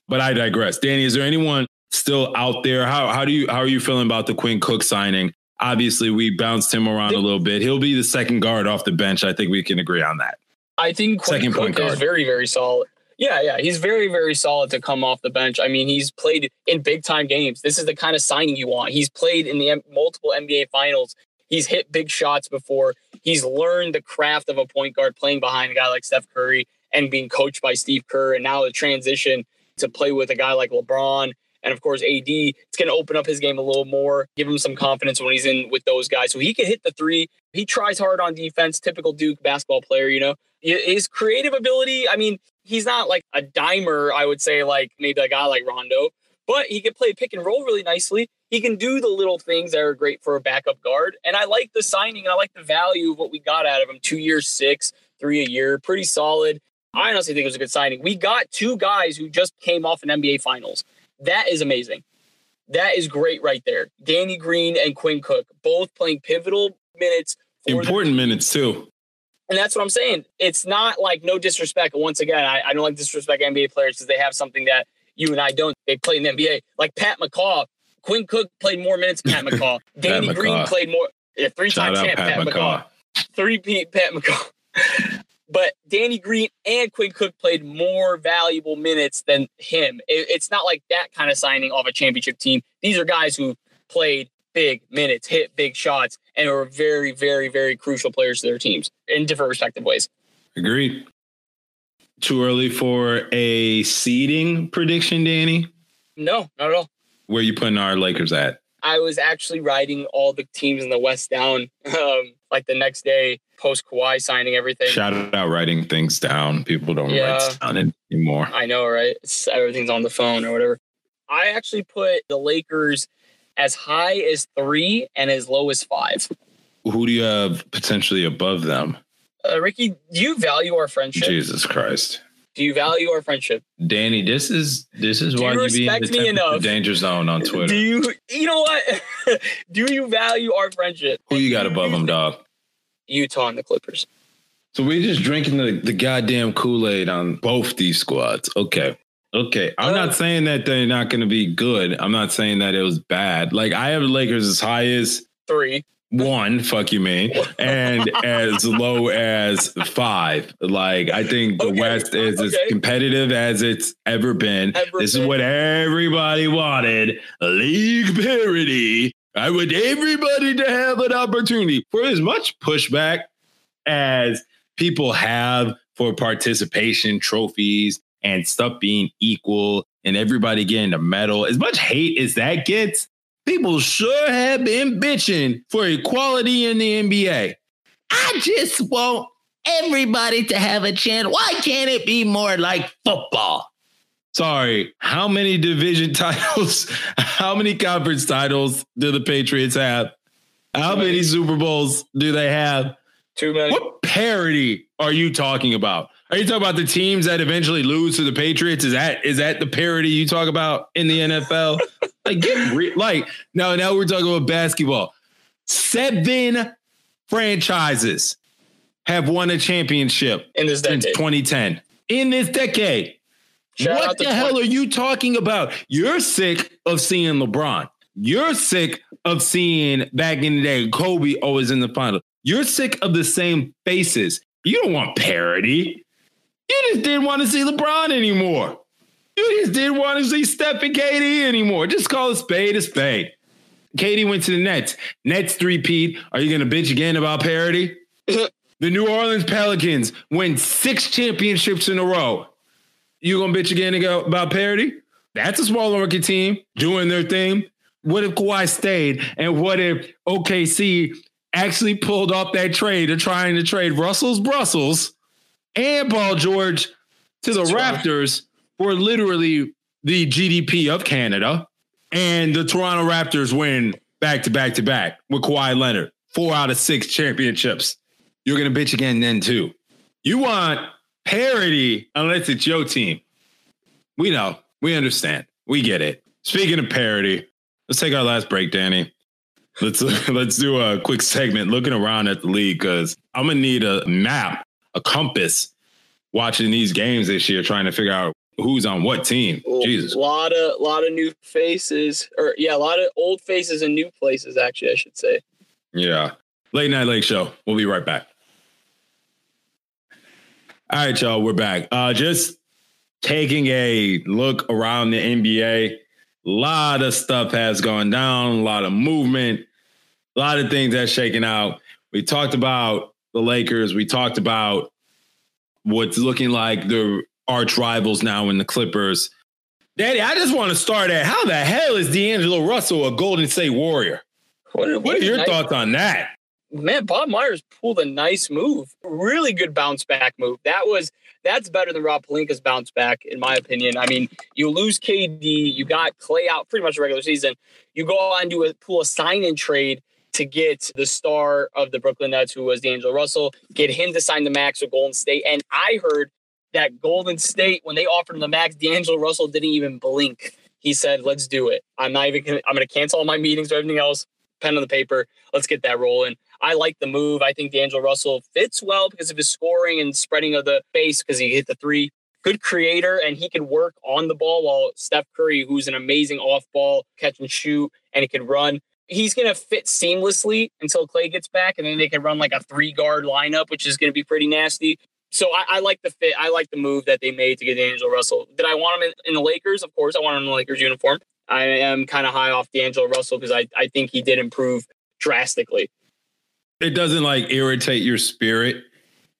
But I digress. Danny, is there anyone still out there? How how do you how are you feeling about the Quinn Cook signing? Obviously, we bounced him around a little bit. He'll be the second guard off the bench. I think we can agree on that. I think Quinn Second point Cook is guard. very, very solid. Yeah, yeah, he's very, very solid to come off the bench. I mean, he's played in big time games. This is the kind of signing you want. He's played in the M- multiple NBA finals. He's hit big shots before. He's learned the craft of a point guard playing behind a guy like Steph Curry and being coached by Steve Kerr. And now the transition to play with a guy like LeBron and of course AD, it's going to open up his game a little more, give him some confidence when he's in with those guys. So he can hit the three. He tries hard on defense, typical Duke basketball player, you know. His creative ability, I mean, he's not like a dimer, I would say, like maybe a guy like Rondo, but he can play pick and roll really nicely. He can do the little things that are great for a backup guard. And I like the signing and I like the value of what we got out of him. Two years, six, three a year, pretty solid. I honestly think it was a good signing. We got two guys who just came off an NBA finals. That is amazing. That is great right there. Danny Green and Quinn Cook, both playing pivotal minutes. for the Important minutes too. And that's what I'm saying. It's not like no disrespect. Once again, I, I don't like disrespect NBA players because they have something that you and I don't. They play in the NBA. Like Pat McCaw, Quinn Cook played more minutes than Pat *laughs* McCaw. Danny Green McCaw. played more. Yeah, three Shout time out champ Pat Pat, McCaw. McCaw. Three Pete Pat McCaw. *laughs* but Danny Green and Quinn Cook played more valuable minutes than him. It- it's not like that kind of signing off a championship team. These are guys who played big minutes, hit big shots, and were very, very, very crucial players to their teams in different respective ways. Agreed. Too early for a seeding prediction, Danny. No, not at all. Where you putting our Lakers at? I was actually writing all the teams in the West down. *laughs* Um, like the next day post Kawhi signing everything. Shout out writing things down. People don't Yeah. write down anymore. I know, right? It's, everything's on the phone or whatever. I actually put the Lakers as high as three and as low as five. Who do you have potentially above them? Uh, Ricky, do you value our friendship? Jesus Christ. Do you value our friendship? Danny, this is this is Do why you you be in the respect me temperature enough? danger zone on Twitter. Do you, you know what? *laughs* do you value our friendship? Who you got above them, dog? Utah and the Clippers. So we're just drinking the, the goddamn Kool-Aid on both these squads. Okay. Okay. I'm Uh, not saying that they're not going to be good. I'm not saying that it was bad. Like I have the Lakers as high as Three. one, fuck you, man, and as low as five. Like I think the Okay, West is as competitive as it's ever been. Ever this been. is what everybody wanted: league parity. I want everybody to have an opportunity for as much pushback as people have for participation trophies and stuff being equal and everybody getting a medal. As much hate as that gets, people sure have been bitching for equality in the NBA. I just want everybody to have a chance. Why can't it be more like football? Sorry, how many division *laughs* titles, how many conference titles do the Patriots have? How many Super Bowls do they have? Too many. What parity are you talking about? Are you talking about the teams that eventually lose to the Patriots? Is that is that the parity you talk about in the NFL? like get re- like no, now we're talking about basketball. Seven franchises have won a championship In this since 2010. In this decade. Shout what the hell 20 are you talking about? You're sick of seeing LeBron. You're sick of seeing back in the day Kobe always in the final. You're sick of the same faces. You don't want parody. You just didn't want to see LeBron anymore. You just didn't want to see Steph and KD anymore. Just call a spade a spade. KD went to the Nets. Nets three-peat. Are you going to bitch again about parody? *laughs* the New Orleans Pelicans win six championships in a row. You gonna bitch again about parity? That's a small market team doing their thing. What if Kawhi stayed? And what if OKC actually pulled off that trade of trying to trade Russell's Brussels and Paul George to the Raptors for literally the GDP of Canada? And the Toronto Raptors win back to back to back with Kawhi Leonard, four out of six championships. You're gonna bitch again then too. You want parity unless it's your team. We know. We understand. We get it. Speaking of parity, let's take our last break, Danny. Let's *laughs* let's do a quick segment looking around at the league because I'm gonna need a map, a compass, watching these games this year, trying to figure out who's on what team. Jesus. A lot of lot of new faces, or yeah, a lot of old faces and new places. Actually, I should say. Yeah. Late Night Lake Show. We'll be right back. All right, y'all, we're back. Uh, just taking a look around the NBA. A lot of stuff has gone down, a lot of movement, a lot of things that's shaken out. We talked about the Lakers. We talked about what's looking like the arch rivals now in the Clippers. Daddy, I just want to start at how the hell is D'Angelo Russell a Golden State Warrior? What, What are your nice- thoughts on that? Man, Bob Myers pulled a nice move. Really good bounce back move. That was that's better than Rob Pelinka's bounce back, in my opinion. I mean, you lose KD, you got Klay out pretty much regular season. You go on and do a pull a sign and trade to get the star of the Brooklyn Nets, who was D'Angelo Russell, get him to sign the max with Golden State. And I heard that Golden State, when they offered him the max, D'Angelo Russell didn't even blink. He said, "Let's do it. I'm not even. Gonna, I'm going to cancel all my meetings or everything else. Pen on the paper. Let's get that rolling." I like the move. I think D'Angelo Russell fits well because of his scoring and spreading of the base because he hit the three. Good creator, and he can work on the ball while Steph Curry, who's an amazing off ball catch and shoot, and he can run. He's going to fit seamlessly until Klay gets back, and then they can run like a three guard lineup, which is going to be pretty nasty. So I, I like the fit. I like the move that they made to get D'Angelo Russell. Did I want him in, in the Lakers? Of course, I want him in the Lakers uniform. I am kind of high off D'Angelo Russell because I, I think he did improve drastically. It doesn't like irritate your spirit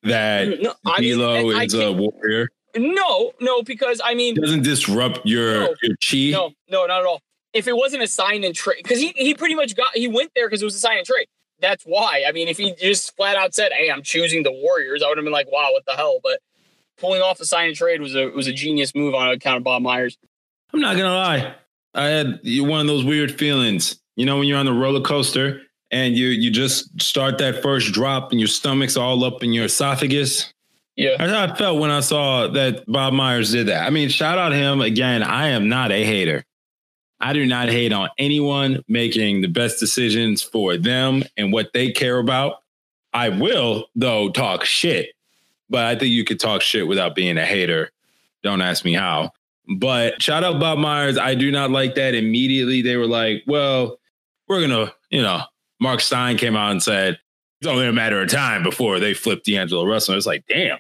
that mm, No, I mean, D'Lo is a warrior. No, no, because I mean, It doesn't disrupt your No. your chi. no, no, not at all. If it wasn't a sign and trade, because he, he pretty much got he went there because it was a sign and trade. that's why. I mean, if he just flat out said, "Hey, I'm choosing the Warriors," I would have been like, "Wow, what the hell?" But pulling off the sign and trade was a was a genius move on account of Bob Myers. I'm not gonna lie. I had one of those weird feelings. You know, when you're on the roller coaster and you you just start that first drop and your stomach's all up in your esophagus. Yeah. That's how I felt when I saw that Bob Myers did that. I mean, shout out him again. I am not a hater. I do not hate on anyone making the best decisions for them and what they care about. I will, though, talk shit, but I think you could talk shit without being a hater. Don't ask me how. But shout out Bob Myers. I do not like that. Immediately, they were like, well, we're going to, you know, Mark Stein came out and said, it's only a matter of time before they flip D'Angelo Russell. It's like, damn.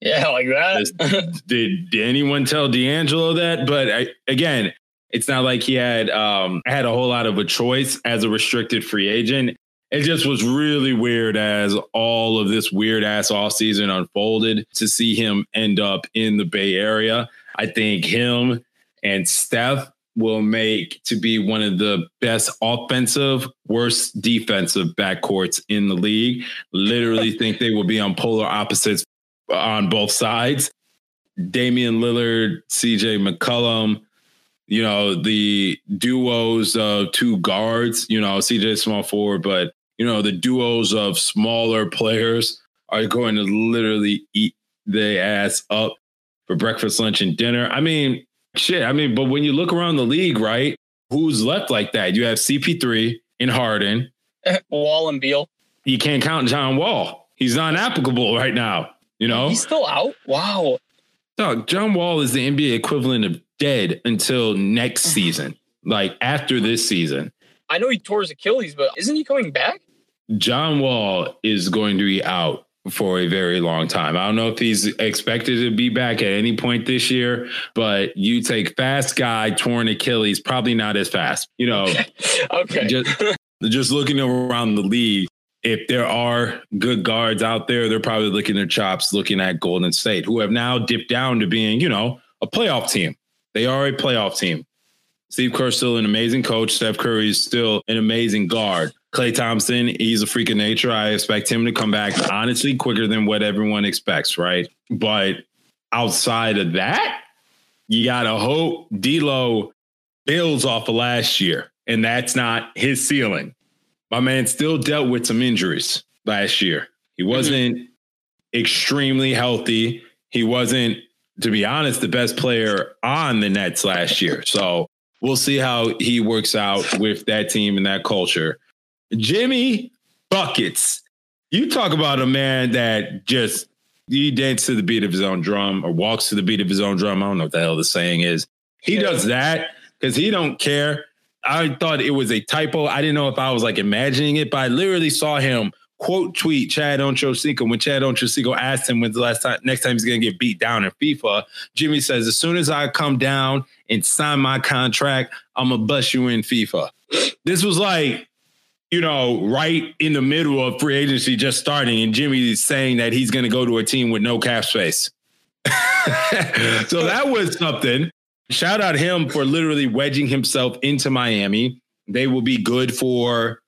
Yeah, like that. did, did anyone tell D'Angelo that? But I, again, it's not like he had um, had a whole lot of a choice as a restricted free agent. It just was really weird as all of this weird ass off season unfolded to see him end up in the Bay Area. I think him and Steph will make to be one of the best offensive, worst defensive backcourts in the league. Literally *laughs* think they will be on polar opposites on both sides. Damian Lillard, CJ McCollum, you know, the duos of two guards, you know, CJ small forward, but you know, the duos of smaller players are going to literally eat their ass up for breakfast, lunch, and dinner. I mean, shit. I mean, but when you look around the league, right? Who's left like that? You have CP3 in Harden, *laughs* Wall and Beal. You can't count John Wall. He's not applicable right now. You know, He's still out. Wow. Dog, John Wall is the NBA equivalent of dead until next *sighs* season, like after this season. I know he tore his Achilles, but isn't he coming back? John Wall is going to be out for a very long time. I don't know if he's expected to be back at any point this year, but you take fast guy, torn Achilles, probably not as fast. You know, *laughs* Okay. just just looking around the league, if there are good guards out there, they're probably licking their chops looking at Golden State, who have now dipped down to being, you know, a playoff team. They are a playoff team. Steve Kerr's still an amazing coach. Steph Curry is still an amazing guard. Klay Thompson, he's a freak of nature. I expect him to come back honestly quicker than what everyone expects, right? But outside of that, you gotta hope D'Lo builds off of last year, and that's not his ceiling. My man still dealt with some injuries last year. He mm-hmm. wasn't extremely healthy. He wasn't, to be honest, the best player on the Nets last year. So we'll see how he works out with that team and that culture. Jimmy Buckets. You talk about a man that just he dances to the beat of his own drum or walks to the beat of his own drum. I don't know what the hell the saying is. He does that because he don't care. I thought it was a typo. I didn't know if I was like imagining it, but I literally saw him quote tweet Chad Ochocinco when Chad Ochocinco asked him when's the last time next time he's gonna get beat down in FIFA. Jimmy says, as soon as I come down and sign my contract, I'm gonna bust you in FIFA. This was like, you know, right in the middle of free agency just starting, and Jimmy is saying that he's gonna go to a team with no cap space. *laughs* so that was something. Shout out him for literally wedging himself into Miami. They will be good for,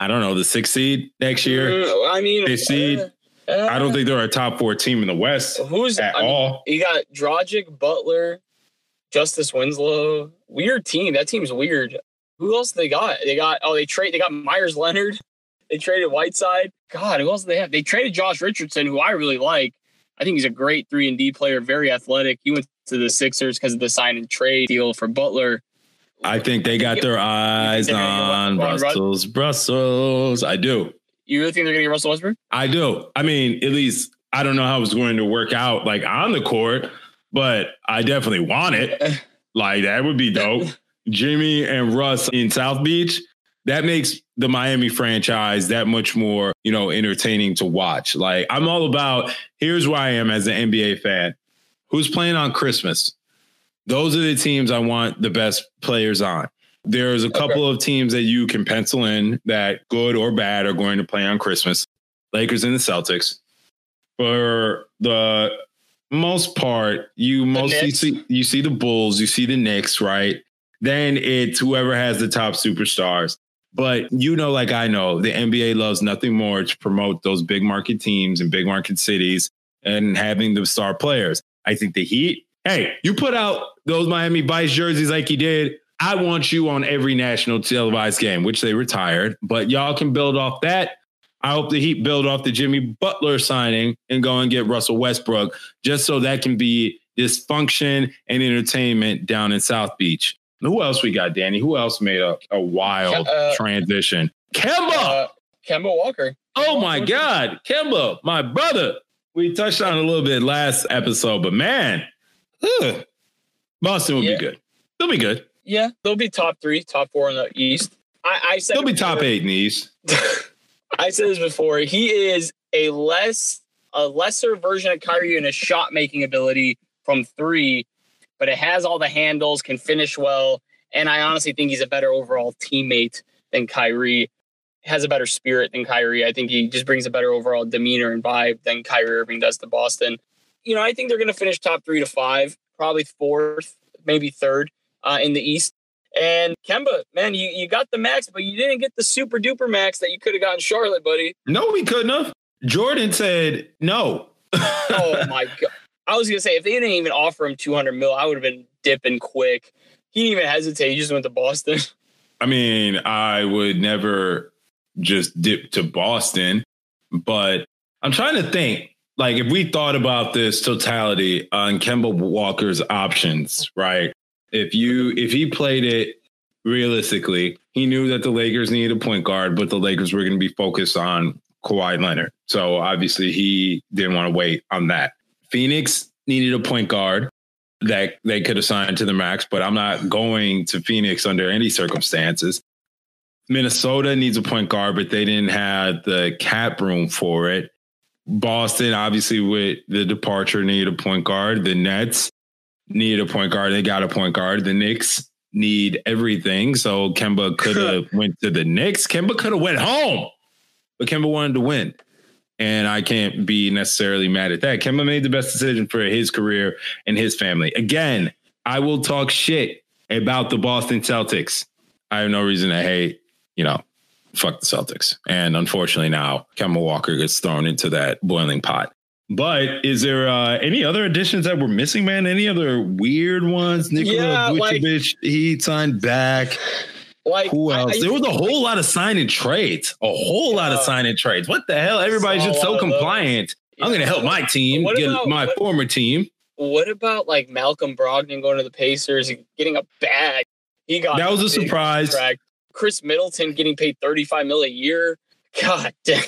I don't know, the sixth seed next year. Mm, I mean, Fifth seed. uh, I don't think they're a top four team in the West who's at I mean, all. You got Dragic, Butler, Justice Winslow. Weird team. That team's weird. Who else they got? They got oh they trade they got Meyers Leonard. *laughs* They traded Whiteside. God, who else do they have? They traded Josh Richardson, who I really like. I think he's a great three and D player, very athletic. He went to the Sixers because of the sign and trade deal for Butler. I think they got their eyes on get Ron- Ron- Brussels. Brussels. I do. You really think they're gonna get Russell Westbrook? I do. I mean, at least I don't know how it's going to work out like on the court, but I definitely want it. *laughs* Like that would be dope. Jimmy and Russ in South Beach. That makes the Miami franchise that much more, you know, entertaining to watch. Like I'm all about here's where I am as an NBA fan. Who's playing on Christmas? Those are the teams I want the best players on. There's a couple of teams that you can pencil in that good or bad are going to play on Christmas. Lakers and the Celtics. For the most part, you mostly Knicks. see you see the Bulls, you see the Knicks, right? Then it's whoever has the top superstars. But you know, like I know, the NBA loves nothing more to promote those big market teams and big market cities and having the star players. I think the Heat, hey, you put out those Miami Vice jerseys like you did. I want you on every national televised game, which they retired, but y'all can build off that. I hope the Heat build off the Jimmy Butler signing and go and get Russell Westbrook just so that can be dysfunction and entertainment down in South Beach. Who else we got, Danny? Who else made a, a wild Uh, transition? Kemba. Uh, Kemba Walker. oh my God. Kemba, my brother. We touched on it a little bit last episode, but man, ugh, Boston will Yeah. be good. They'll be good. Yeah, they'll be top three, top four in the East. I, I said They'll be top eight in the East. *laughs* I said this before. He is a less a lesser version of Kyrie in his shot making ability from three, but it has all the handles, can finish well, and I honestly think he's a better overall teammate than Kyrie. Has a better spirit than Kyrie. I think he just brings a better overall demeanor and vibe than Kyrie Irving does to Boston. You know, I think they're going to finish top three to five, probably fourth, maybe third uh, in the East. And Kemba, man, you, you got the max, but you didn't get the super duper max that you could have gotten Charlotte, buddy. No, we couldn't have. Jordan said no. Oh *laughs* my god! I was gonna say if they didn't even offer him 200 mil, I would have been dipping quick. He didn't even hesitate. He just went to Boston. *laughs* I mean, I would never just dip to Boston, but I'm trying to think. Like, if we thought about this totality on Kemba Walker's options, right? If you if he played it realistically, he knew that the Lakers needed a point guard, but the Lakers were going to be focused on Kawhi Leonard. So obviously, he didn't want to wait on that. Phoenix needed a point guard that they could assign to the max, but I'm not going to Phoenix under any circumstances. Minnesota needs a point guard, but they didn't have the cap room for it. Boston, obviously, with the departure, needed a point guard. The Nets need a point guard. They got a point guard. The Knicks need everything. So Kemba *laughs* could have went to the Knicks. Kemba could have went home, but Kemba wanted to win. And I can't be necessarily mad at that. Kemba made the best decision for his career and his family. Again, I will talk shit about the Boston Celtics. I have no reason to hate, you know, fuck the Celtics. And unfortunately now Kemba Walker gets thrown into that boiling pot. But is there uh, any other additions that we're missing, man? Any other weird ones? Nikola Yeah, like- Vucevic, he signed back. Like Who else? I- there was a whole lot of signing trades. A whole lot of Yeah. signing trades. What the hell? Everybody's just so lot of those. compliant. I'm going to help my team, What get about- my what- former team. What about like Malcolm Brogdon going to the Pacers and getting a bag? He got That was a surprise. contract. Khris Middleton getting paid 35 mil a year. God *laughs* damn.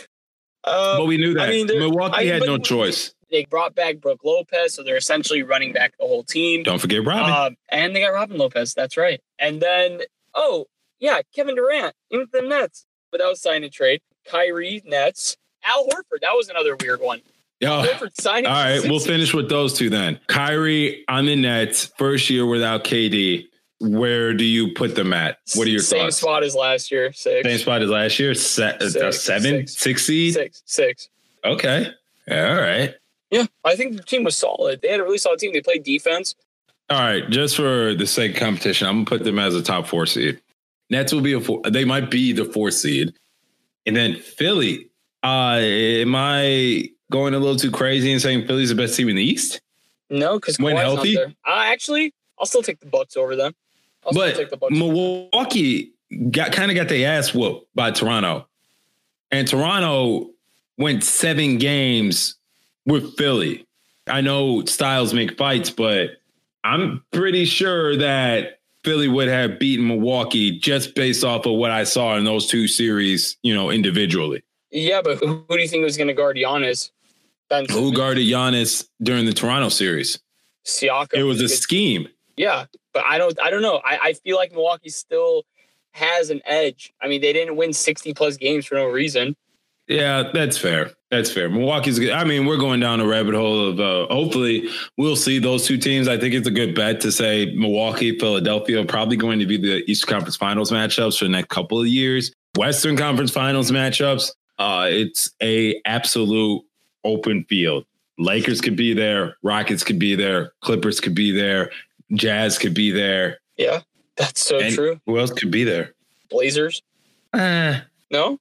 Um, but we knew I that. mean, Milwaukee I- had no choice. they brought back Brook Lopez, so they're essentially running back the whole team. Don't forget Robin. Um, and they got Robin Lopez. That's right. And then, oh, yeah, Kevin Durant into the Nets. But that was sign and trade. Kyrie, Nets. Al Horford. That was another weird one. Signing. all right, *laughs* we'll finish with those two then. Kyrie on the Nets, first year without KD. Where do you put them at? What are your Same thoughts? spot as last year. Six. Same spot as last year. Se- uh, Six, seven, six. six seed. Six. Six. Okay. All right. Yeah, I think the team was solid. They had a really solid team. They played defense. All right, just for the sake of competition, I'm gonna put them as a top four seed. Nets will be a four. They might be the fourth seed, and then Philly. Uh, am I going a little too crazy and saying Philly's the best team in the East? No, because When healthy? Uh, actually, I'll still take the Bucks over them. I'll but Milwaukee got kind of got their ass whooped by Toronto, and Toronto went seven games with Philly. I know styles make fights, but I'm pretty sure that Philly would have beaten Milwaukee just based off of what I saw in those two series, you know, individually. yeah, but who, who do you think was going to guard Giannis? Who guarded Giannis during the Toronto series? Siakam. It was a scheme. Yeah, but I don't. I don't know. I, I feel like Milwaukee still has an edge. I mean, they didn't win sixty plus games for no reason. Yeah, that's fair. That's fair. Milwaukee's good. I mean, we're going down a rabbit hole of uh, hopefully we'll see those two teams. I think it's a good bet to say Milwaukee, Philadelphia probably going to be the Eastern Conference Finals matchups for the next couple of years. Western Conference Finals matchups, uh, it's a absolute open field. Lakers could be there, Rockets could be there, Clippers could be there, Jazz could be there. Yeah, that's so and true. Who else could be there? Blazers. Eh, No?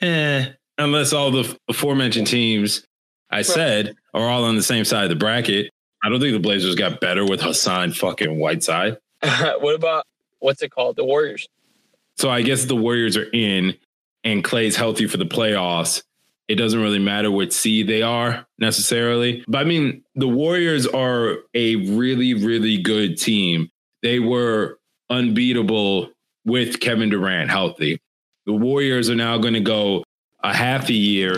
eh. Unless all the aforementioned teams I said are all on the same side of the bracket. I don't think the Blazers got better with Hassan fucking Whiteside. *laughs* what about what's it called? The Warriors. So I guess the Warriors are in and Klay's healthy for the playoffs. It doesn't really matter what seed they are necessarily. But I mean, the Warriors are a really, really good team. They were unbeatable with Kevin Durant healthy. The Warriors are now going to go a half a year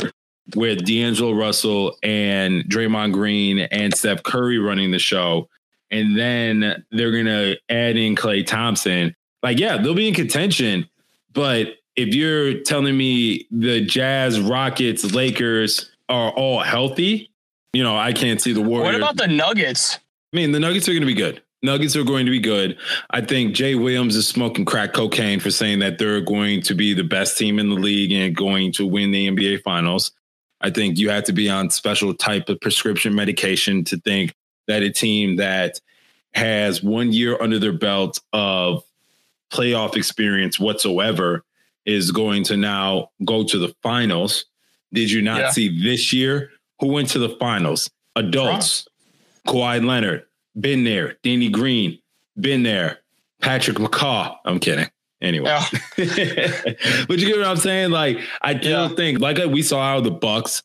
with D'Angelo Russell and Draymond Green and Steph Curry running the show. And then they're going to add in Klay Thompson. Like, yeah, they'll be in contention. But if you're telling me the Jazz, Rockets, Lakers are all healthy, you know, I can't see the Warriors. What about the Nuggets? I mean, the Nuggets are going to be good. Nuggets are going to be good. I think Jay Williams is smoking crack cocaine for saying that they're going to be the best team in the league and going to win the NBA Finals. I think you have to be on special type of prescription medication to think that a team that has one year under their belt of playoff experience whatsoever is going to now go to the finals. Did you not Yeah. see this year who went to the finals? Adults. Kawhi Leonard, been there. Danny Green, been there. Patrick McCaw. I'm kidding. Anyway. Yeah. *laughs* but you get what I'm saying? Like, I do yeah. think, like we saw out of the Bucks,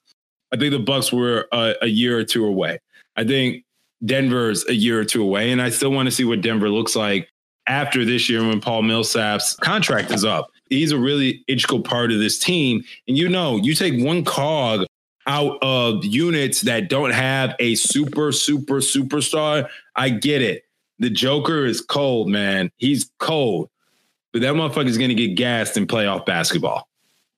I think the Bucks were a, a year or two away. I think Denver's a year or two away, and I still want to see what Denver looks like after this year when Paul Millsap's contract is up. He's a really integral part of this team, and you know, you take one cog out of units that don't have a super, super, superstar. I get it. The Joker is cold, man. He's cold but that motherfucker's gonna get gassed in playoff basketball.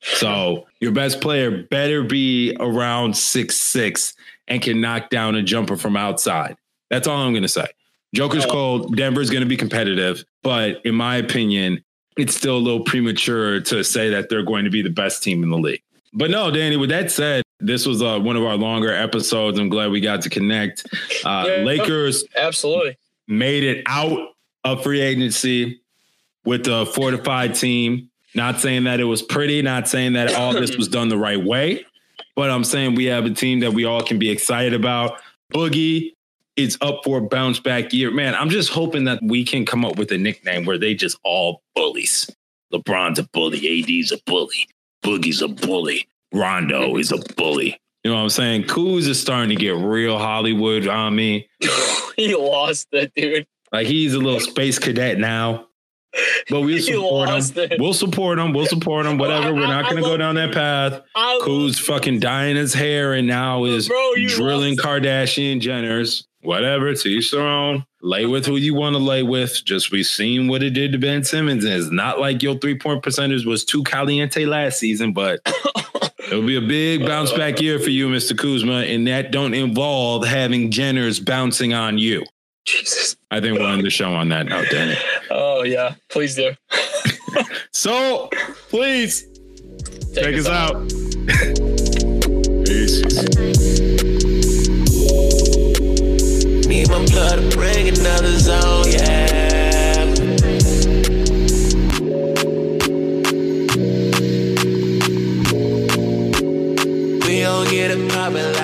So your best player better be around six six and can knock down a jumper from outside. That's all I'm gonna say. Joker's oh. cold. Denver's gonna be competitive, but in my opinion, it's still a little premature to say that they're going to be the best team in the league. But no, Danny. With that said, this was uh, one of our longer episodes. I'm glad we got to connect. Uh, Yeah. Lakers Absolutely. made it out of free agency with a fortified team. Not saying that it was pretty, not saying that all this *clears throat* was done the right way, but I'm saying we have a team that we all can be excited about. Boogie is up for a bounce back year. Man, I'm just hoping that we can come up with a nickname where they just all bullies. LeBron's a bully, AD's a bully, Boogie's a bully, Rondo is a bully. You know what I'm saying? Kuz is starting to get real Hollywood on me. *laughs* he lost it, dude. Like he's a little space cadet now. But we'll *laughs* support him. it. We'll support him. We'll support him. Whatever. We're not going to go down that path. Who's fucking dyeing his hair and now is Bro, drilling Kardashian Jenners. Whatever. To each their own. Lay with who you want to lay with. Just we've seen what it did to Ben Simmons. And it's not like your three point percentage was too caliente last season, but *laughs* it'll be a big bounce back year for you, Mr. Kuzma. And that don't involve having Jenners bouncing on you. Jesus. I think we'll end the show on that note, Danny. Oh yeah. Please do. *laughs* *laughs* So please Take, check us out. Peace. Need my blood to bring another zone, yeah. We don't get it poppin'